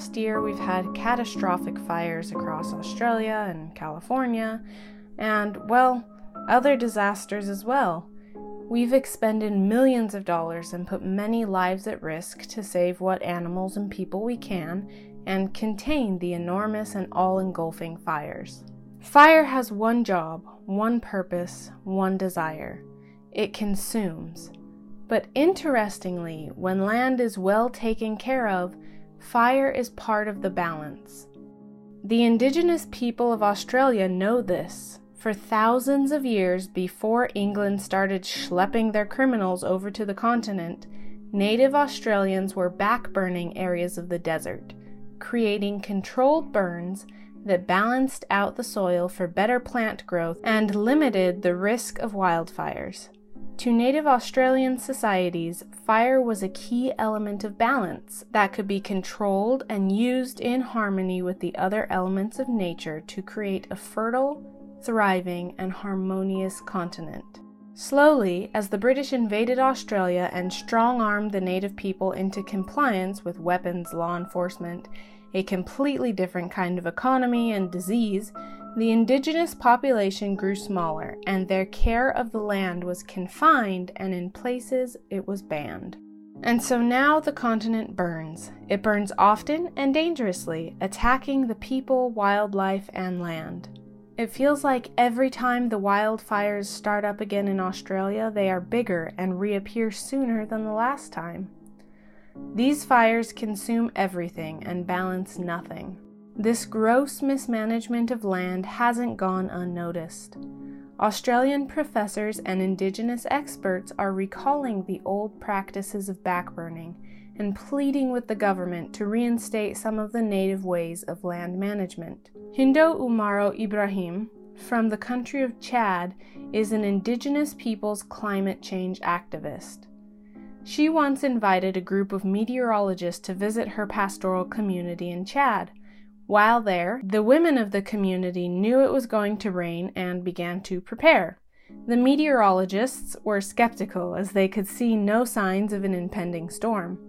past year, we've had catastrophic fires across Australia and California, and, well, other disasters as well. We've expended millions of dollars and put many lives at risk to save what animals and people we can and contain the enormous and all engulfing fires. Fire has one job, one purpose, one desire it consumes. But interestingly, when land is well taken care of, fire is part of the balance. The indigenous people of Australia know this. For thousands of years before England started schlepping their criminals over to the continent, native Australians were backburning areas of the desert, creating controlled burns that balanced out the soil for better plant growth and limited the risk of wildfires. To Native Australian societies, fire was a key element of balance that could be controlled and used in harmony with the other elements of nature to create a fertile, thriving, and harmonious continent. Slowly, as the British invaded Australia and strong armed the native people into compliance with weapons law enforcement, a completely different kind of economy and disease, the indigenous population grew smaller, and their care of the land was confined, and in places it was banned. And so now the continent burns. It burns often and dangerously, attacking the people, wildlife, and land. It feels like every time the wildfires start up again in Australia, they are bigger and reappear sooner than the last time. These fires consume everything and balance nothing. This gross mismanagement of land hasn't gone unnoticed. Australian professors and Indigenous experts are recalling the old practices of backburning and pleading with the government to reinstate some of the native ways of land management. Hindou Oumarou Ibrahim, from the country of Chad, is an Indigenous peoples climate change activist. She once invited a group of meteorologists to visit her pastoral community in Chad. While there, the women of the community knew it was going to rain and began to prepare. The meteorologists were skeptical as they could see no signs of an impending storm.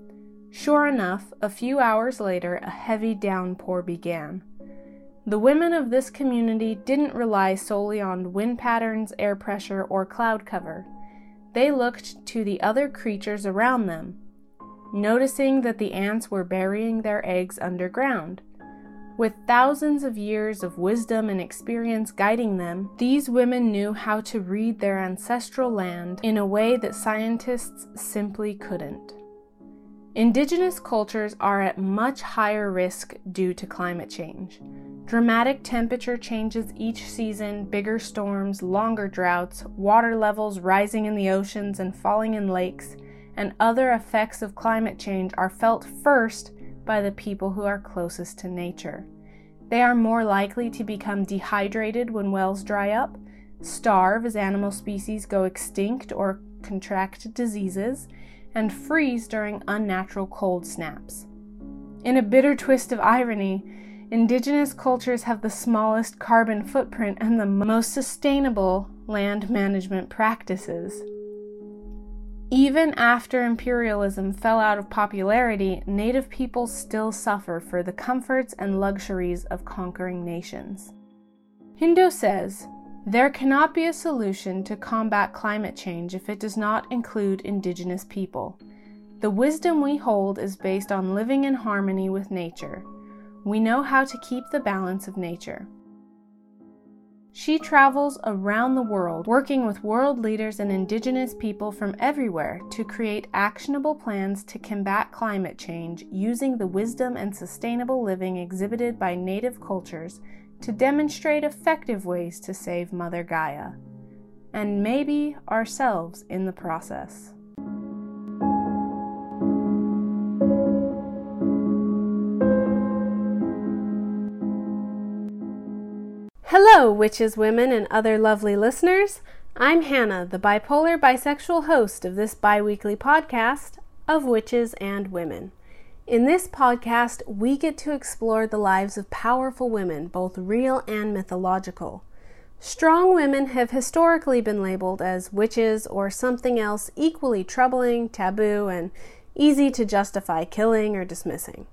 Sure enough, a few hours later, a heavy downpour began. The women of this community didn't rely solely on wind patterns, air pressure, or cloud cover they looked to the other creatures around them, noticing that the ants were burying their eggs underground. With thousands of years of wisdom and experience guiding them, these women knew how to read their ancestral land in a way that scientists simply couldn't. Indigenous cultures are at much higher risk due to climate change. Dramatic temperature changes each season, bigger storms, longer droughts, water levels rising in the oceans and falling in lakes, and other effects of climate change are felt first by the people who are closest to nature. They are more likely to become dehydrated when wells dry up, starve as animal species go extinct or contract diseases, and freeze during unnatural cold snaps. In a bitter twist of irony, Indigenous cultures have the smallest carbon footprint and the most sustainable land management practices. Even after imperialism fell out of popularity, Native peoples still suffer for the comforts and luxuries of conquering nations. Hindou says, There cannot be a solution to combat climate change if it does not include Indigenous people. The wisdom we hold is based on living in harmony with nature we know how to keep the balance of nature. She travels around the world working with world leaders and indigenous people from everywhere to create actionable plans to combat climate change using the wisdom and sustainable living exhibited by native cultures to demonstrate effective ways to save Mother Gaia, and maybe ourselves in the process. Hello, witches, women, and other lovely listeners. I'm Hannah, the bipolar bisexual host of this bi weekly podcast of Witches and Women. In this podcast, we get to explore the lives of powerful women, both real and mythological. Strong women have historically been labeled as witches or something else equally troubling, taboo, and easy to justify killing or dismissing.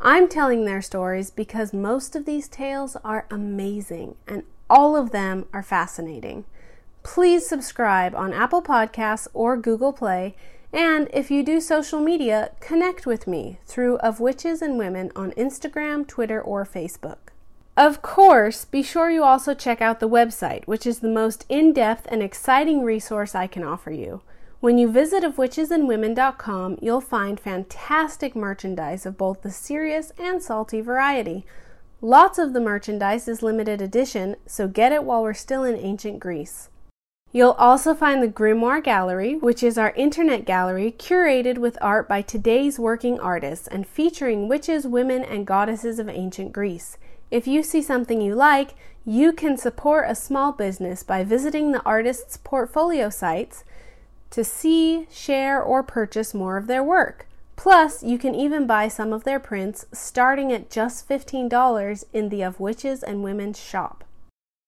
I'm telling their stories because most of these tales are amazing and all of them are fascinating. Please subscribe on Apple Podcasts or Google Play, and if you do social media, connect with me through Of Witches and Women on Instagram, Twitter, or Facebook. Of course, be sure you also check out the website, which is the most in depth and exciting resource I can offer you. When you visit ofwitchesandwomen.com, you'll find fantastic merchandise of both the serious and salty variety. Lots of the merchandise is limited edition, so get it while we're still in ancient Greece. You'll also find the Grimoire Gallery, which is our internet gallery curated with art by today's working artists and featuring witches, women, and goddesses of ancient Greece. If you see something you like, you can support a small business by visiting the artist's portfolio sites to see, share, or purchase more of their work. Plus, you can even buy some of their prints starting at just $15 in the Of Witches and Women's shop.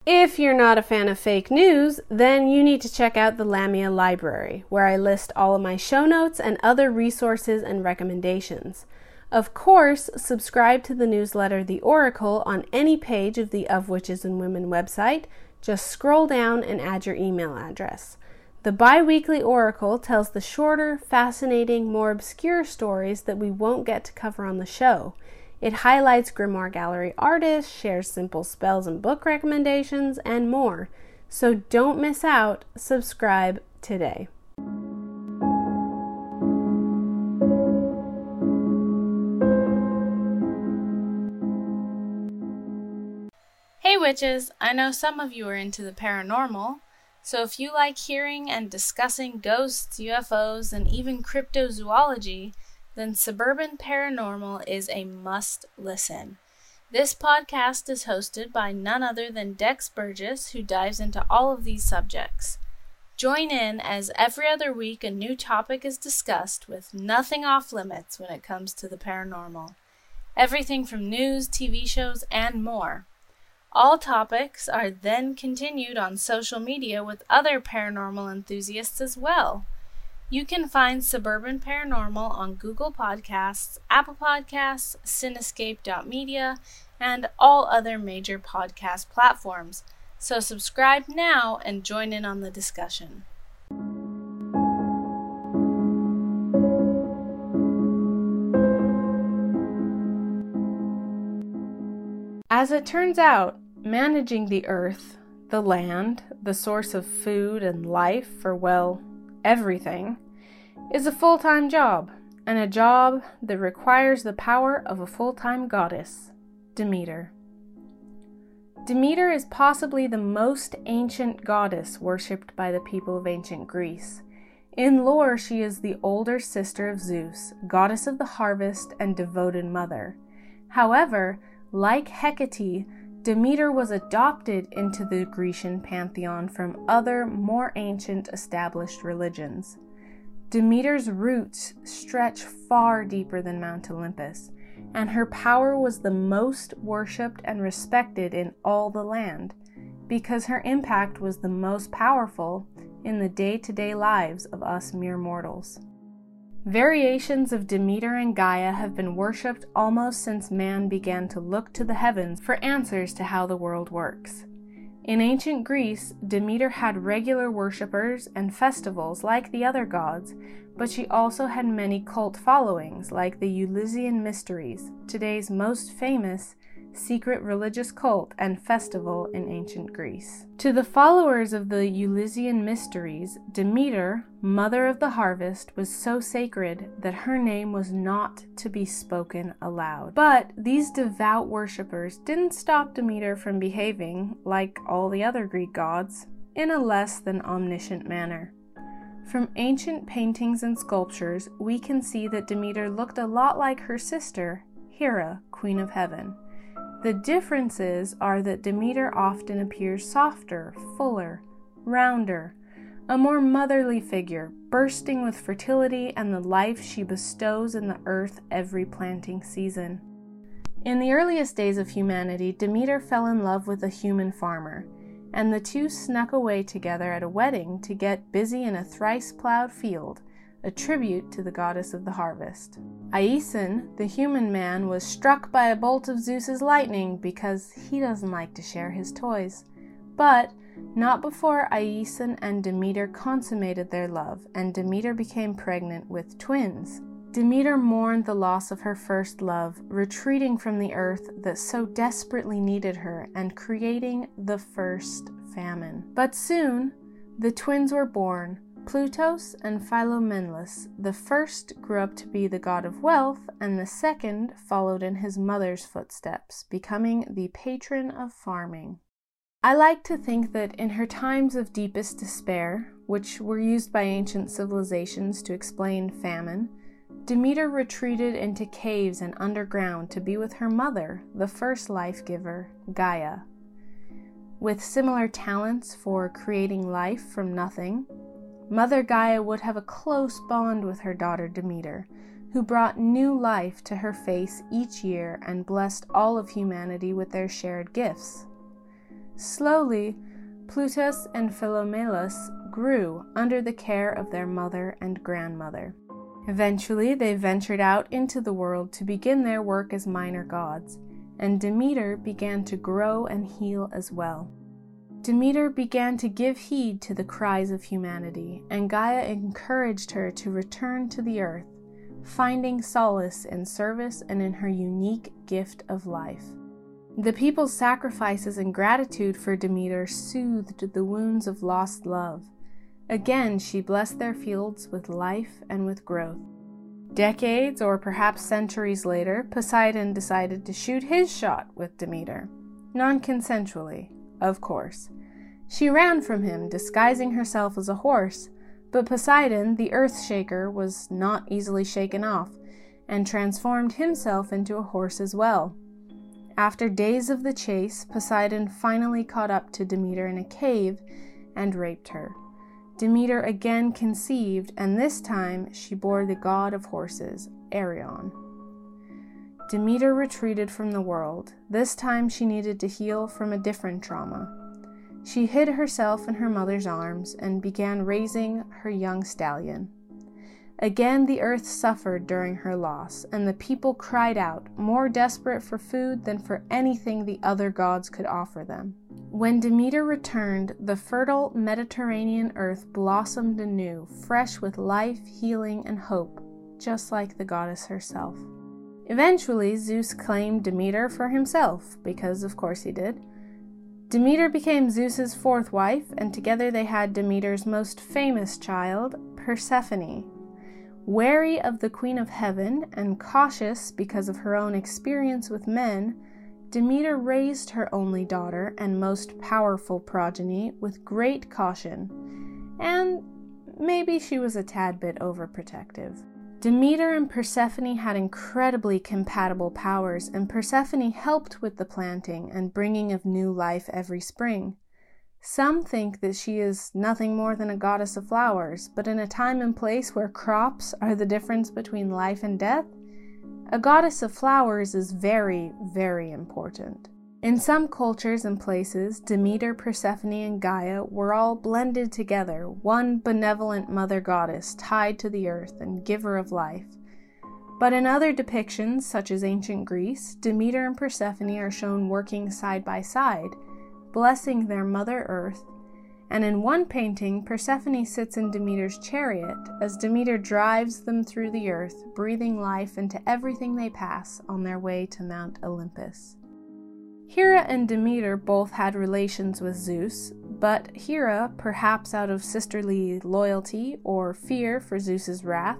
If you're not a fan of fake news, then you need to check out the Lamia Library, where I list all of my show notes and other resources and recommendations. Of course, subscribe to the newsletter The Oracle on any page of the Of Witches and Women website. Just scroll down and add your email address. The bi weekly Oracle tells the shorter, fascinating, more obscure stories that we won't get to cover on the show. It highlights Grimoire Gallery artists, shares simple spells and book recommendations, and more. So don't miss out. Subscribe today. Hey witches, I know some of you are into the paranormal, so if you like hearing and discussing ghosts, UFOs, and even cryptozoology, then Suburban Paranormal is a must listen. This podcast is hosted by none other than Dex Burgess, who dives into all of these subjects. Join in as every other week a new topic is discussed with nothing off limits when it comes to the paranormal. Everything from news, TV shows, and more. All topics are then continued on social media with other paranormal enthusiasts as well. You can find Suburban Paranormal on Google Podcasts, Apple Podcasts, Cinescape.media, and all other major podcast platforms. So subscribe now and join in on the discussion. As it turns out, managing the earth, the land, the source of food and life for, well, everything, is a full time job, and a job that requires the power of a full time goddess, Demeter. Demeter is possibly the most ancient goddess worshipped by the people of ancient Greece. In lore, she is the older sister of Zeus, goddess of the harvest and devoted mother. However, like Hecate, Demeter was adopted into the Grecian pantheon from other, more ancient established religions. Demeter's roots stretch far deeper than Mount Olympus, and her power was the most worshipped and respected in all the land, because her impact was the most powerful in the day to day lives of us mere mortals. Variations of Demeter and Gaia have been worshipped almost since man began to look to the heavens for answers to how the world works. In ancient Greece, Demeter had regular worshippers and festivals like the other gods, but she also had many cult followings like the Eleusinian Mysteries, today's most famous secret religious cult and festival in ancient Greece. To the followers of the Eleusinian mysteries, Demeter, mother of the harvest, was so sacred that her name was not to be spoken aloud. But these devout worshippers didn't stop Demeter from behaving, like all the other Greek gods, in a less than omniscient manner. From ancient paintings and sculptures, we can see that Demeter looked a lot like her sister, Hera, Queen of Heaven. The differences are that Demeter often appears softer, fuller, rounder, a more motherly figure, bursting with fertility and the life she bestows in the earth every planting season. In the earliest days of humanity, Demeter fell in love with a human farmer, and the two snuck away together at a wedding to get busy in a thrice plowed field, a tribute to the goddess of the harvest. Aeson, the human man, was struck by a bolt of Zeus's lightning because he doesn't like to share his toys. But not before Aeson and Demeter consummated their love, and Demeter became pregnant with twins. Demeter mourned the loss of her first love, retreating from the earth that so desperately needed her and creating the first famine. But soon, the twins were born, Plutus and Philomelus. The first grew up to be the god of wealth, and the second followed in his mother's footsteps, becoming the patron of farming. I like to think that in her times of deepest despair, which were used by ancient civilizations to explain famine, Demeter retreated into caves and underground to be with her mother, the first life giver, Gaia. With similar talents for creating life from nothing, Mother Gaia would have a close bond with her daughter Demeter, who brought new life to her face each year and blessed all of humanity with their shared gifts. Slowly, Plutus and Philomelus grew under the care of their mother and grandmother. Eventually, they ventured out into the world to begin their work as minor gods, and Demeter began to grow and heal as well. Demeter began to give heed to the cries of humanity, and Gaia encouraged her to return to the earth, finding solace in service and in her unique gift of life. The people's sacrifices and gratitude for Demeter soothed the wounds of lost love. Again, she blessed their fields with life and with growth. Decades or perhaps centuries later, Poseidon decided to shoot his shot with Demeter. Non consensually, of course. She ran from him, disguising herself as a horse, but Poseidon, the earth shaker, was not easily shaken off, and transformed himself into a horse as well. After days of the chase, Poseidon finally caught up to Demeter in a cave and raped her. Demeter again conceived, and this time she bore the god of horses, Arion. Demeter retreated from the world. This time she needed to heal from a different trauma. She hid herself in her mother's arms and began raising her young stallion. Again, the earth suffered during her loss, and the people cried out, more desperate for food than for anything the other gods could offer them. When Demeter returned, the fertile Mediterranean earth blossomed anew, fresh with life, healing, and hope, just like the goddess herself. Eventually, Zeus claimed Demeter for himself, because of course he did. Demeter became Zeus's fourth wife, and together they had Demeter's most famous child, Persephone, Wary of the Queen of Heaven and cautious because of her own experience with men, Demeter raised her only daughter and most powerful progeny with great caution, and maybe she was a tad bit overprotective. Demeter and Persephone had incredibly compatible powers, and Persephone helped with the planting and bringing of new life every spring. Some think that she is nothing more than a goddess of flowers, but in a time and place where crops are the difference between life and death, a goddess of flowers is very, very important. In some cultures and places, Demeter, Persephone, and Gaia were all blended together, one benevolent mother goddess tied to the earth and giver of life. But in other depictions, such as ancient Greece, Demeter and Persephone are shown working side by side blessing their Mother Earth, and in one painting, Persephone sits in Demeter's chariot as Demeter drives them through the earth, breathing life into everything they pass on their way to Mount Olympus. Hera and Demeter both had relations with Zeus, but Hera, perhaps out of sisterly loyalty or fear for Zeus's wrath,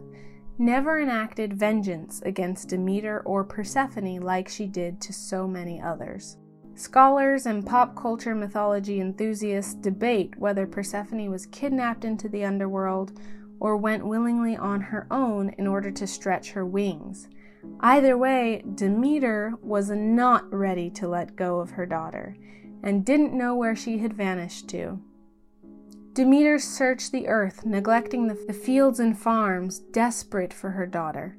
never enacted vengeance against Demeter or Persephone like she did to so many others. Scholars and pop culture mythology enthusiasts debate whether Persephone was kidnapped into the underworld or went willingly on her own in order to stretch her wings. Either way, Demeter was not ready to let go of her daughter and didn't know where she had vanished to. Demeter searched the earth, neglecting the fields and farms, desperate for her daughter.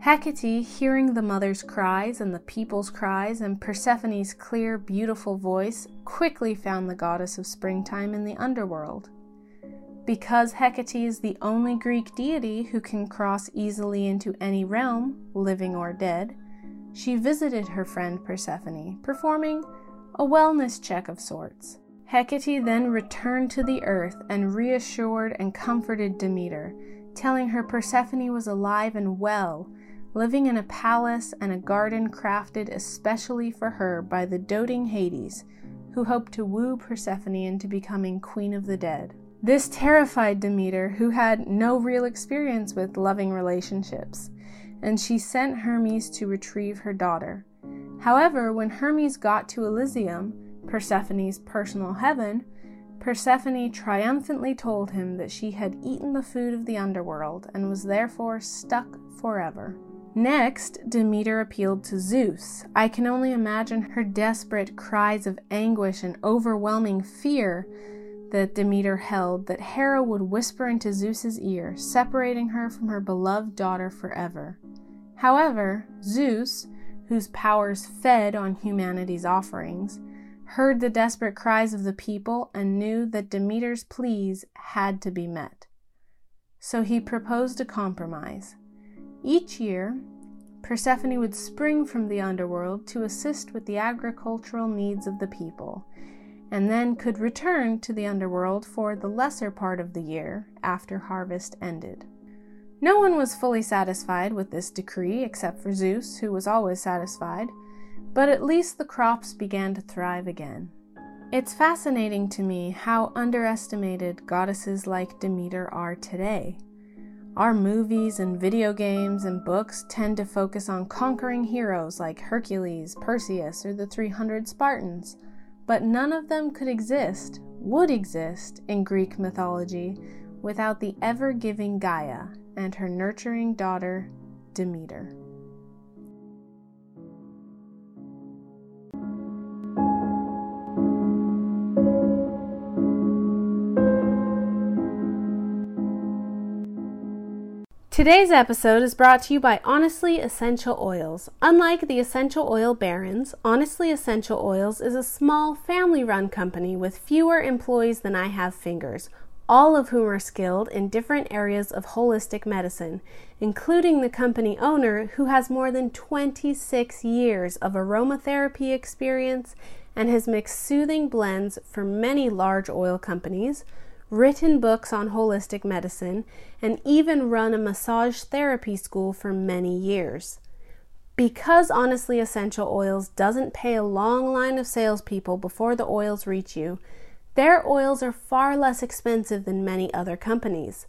Hecate, hearing the mother's cries and the people's cries and Persephone's clear, beautiful voice, quickly found the goddess of springtime in the underworld. Because Hecate is the only Greek deity who can cross easily into any realm, living or dead, she visited her friend Persephone, performing a wellness check of sorts. Hecate then returned to the earth and reassured and comforted Demeter, telling her Persephone was alive and well, living in a palace and a garden crafted especially for her by the doting Hades, who hoped to woo Persephone into becoming queen of the dead. This terrified Demeter, who had no real experience with loving relationships, and she sent Hermes to retrieve her daughter. However, when Hermes got to Elysium, Persephone's personal heaven, Persephone triumphantly told him that she had eaten the food of the underworld and was therefore stuck forever. Next, Demeter appealed to Zeus. I can only imagine her desperate cries of anguish and overwhelming fear that Demeter held that Hera would whisper into Zeus's ear, separating her from her beloved daughter forever. However, Zeus, whose powers fed on humanity's offerings, heard the desperate cries of the people and knew that Demeter's pleas had to be met. So he proposed a compromise. Each year, Persephone would spring from the underworld to assist with the agricultural needs of the people and then could return to the underworld for the lesser part of the year after harvest ended. No one was fully satisfied with this decree except for Zeus, who was always satisfied, but at least the crops began to thrive again. It's fascinating to me how underestimated goddesses like Demeter are today. Our movies and video games and books tend to focus on conquering heroes like Hercules, Perseus, or the 300 Spartans but none of them could exist, would exist, in Greek mythology without the ever giving Gaia and her nurturing daughter, Demeter. Today's episode is brought to you by Honestly Essential Oils. Unlike the essential oil barons, Honestly Essential Oils is a small family run company with fewer employees than I have fingers, all of whom are skilled in different areas of holistic medicine, including the company owner who has more than 26 years of aromatherapy experience and has mixed soothing blends for many large oil companies written books on holistic medicine, and even run a massage therapy school for many years. Because Honestly Essential Oils doesn't pay a long line of salespeople before the oils reach you, their oils are far less expensive than many other companies.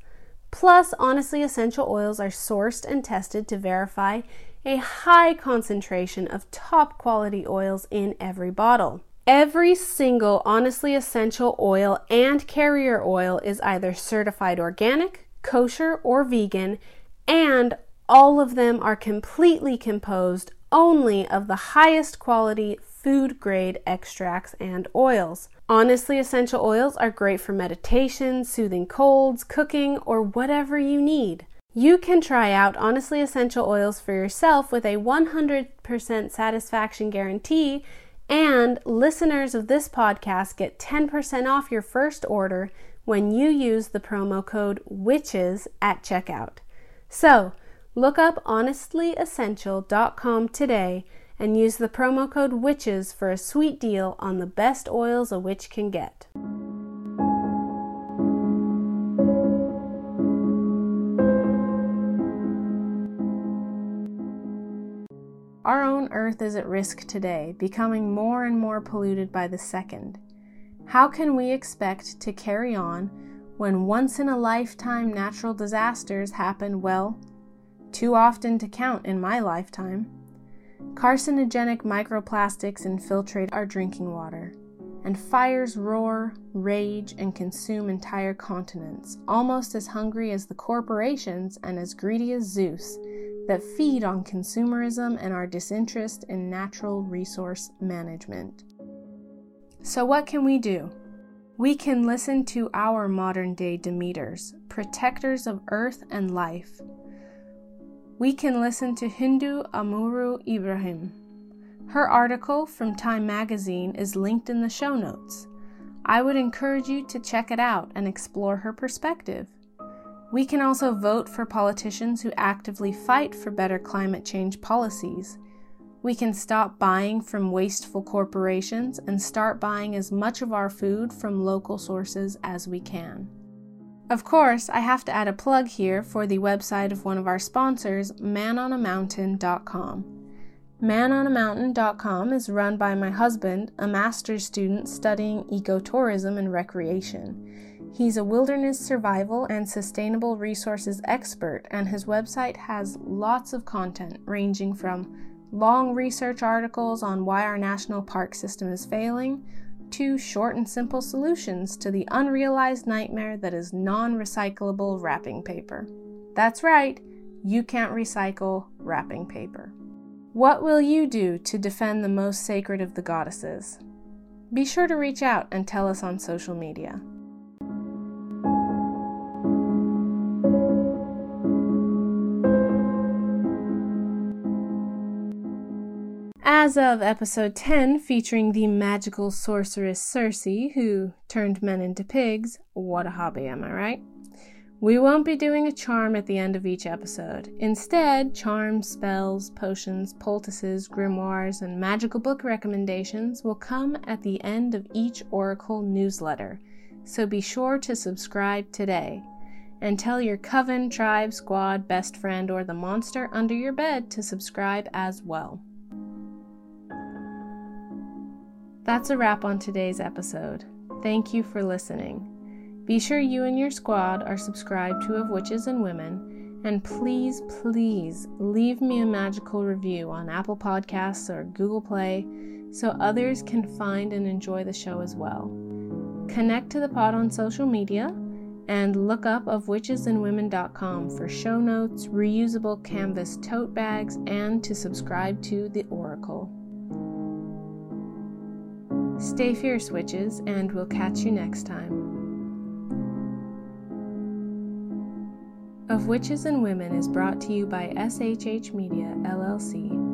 Plus, Honestly Essential Oils are sourced and tested to verify a high concentration of top quality oils in every bottle. Every single Honestly Essential oil and carrier oil is either certified organic, kosher, or vegan, and all of them are completely composed only of the highest quality food grade extracts and oils. Honestly Essential oils are great for meditation, soothing colds, cooking, or whatever you need. You can try out Honestly Essential oils for yourself with a 100% satisfaction guarantee and listeners of this podcast get 10% off your first order when you use the promo code WITCHES at checkout. So, look up honestlyessential.com today and use the promo code WITCHES for a sweet deal on the best oils a witch can get. Earth is at risk today, becoming more and more polluted by the second. How can we expect to carry on when once in a lifetime natural disasters happen, well, too often to count in my lifetime? Carcinogenic microplastics infiltrate our drinking water, and fires roar, rage, and consume entire continents, almost as hungry as the corporations and as greedy as Zeus that feed on consumerism and our disinterest in natural resource management. So, what can we do? We can listen to our modern day Demeters, protectors of earth and life. We can listen to Hindou Oumarou Ibrahim. Her article from Time magazine is linked in the show notes. I would encourage you to check it out and explore her perspective. We can also vote for politicians who actively fight for better climate change policies. We can stop buying from wasteful corporations and start buying as much of our food from local sources as we can. Of course, I have to add a plug here for the website of one of our sponsors, manonamountain.com. Manonamountain.com is run by my husband, a master's student studying ecotourism and recreation. He's a wilderness survival and sustainable resources expert, and his website has lots of content ranging from long research articles on why our national park system is failing to short and simple solutions to the unrealized nightmare that is non recyclable wrapping paper. That's right, you can't recycle wrapping paper. What will you do to defend the most sacred of the goddesses? Be sure to reach out and tell us on social media. As of episode 10, featuring the magical sorceress Circe, who turned men into pigs, what a hobby, am I right? We won't be doing a charm at the end of each episode. Instead, charms, spells, potions, poultices, grimoires, and magical book recommendations will come at the end of each Oracle newsletter, so be sure to subscribe today. And tell your coven, tribe, squad, best friend, or the monster under your bed to subscribe as well. That's a wrap on today's episode. Thank you for listening. Be sure you and your squad are subscribed to Of Witches and Women, and please, please leave me a magical review on Apple Podcasts or Google Play so others can find and enjoy the show as well. Connect to the pod on social media and look up ofwitchesandwomen.com for show notes, reusable canvas tote bags, and to subscribe to The Oracle. Stay fierce, witches, and we'll catch you next time. Of Witches and Women is brought to you by SHH Media, LLC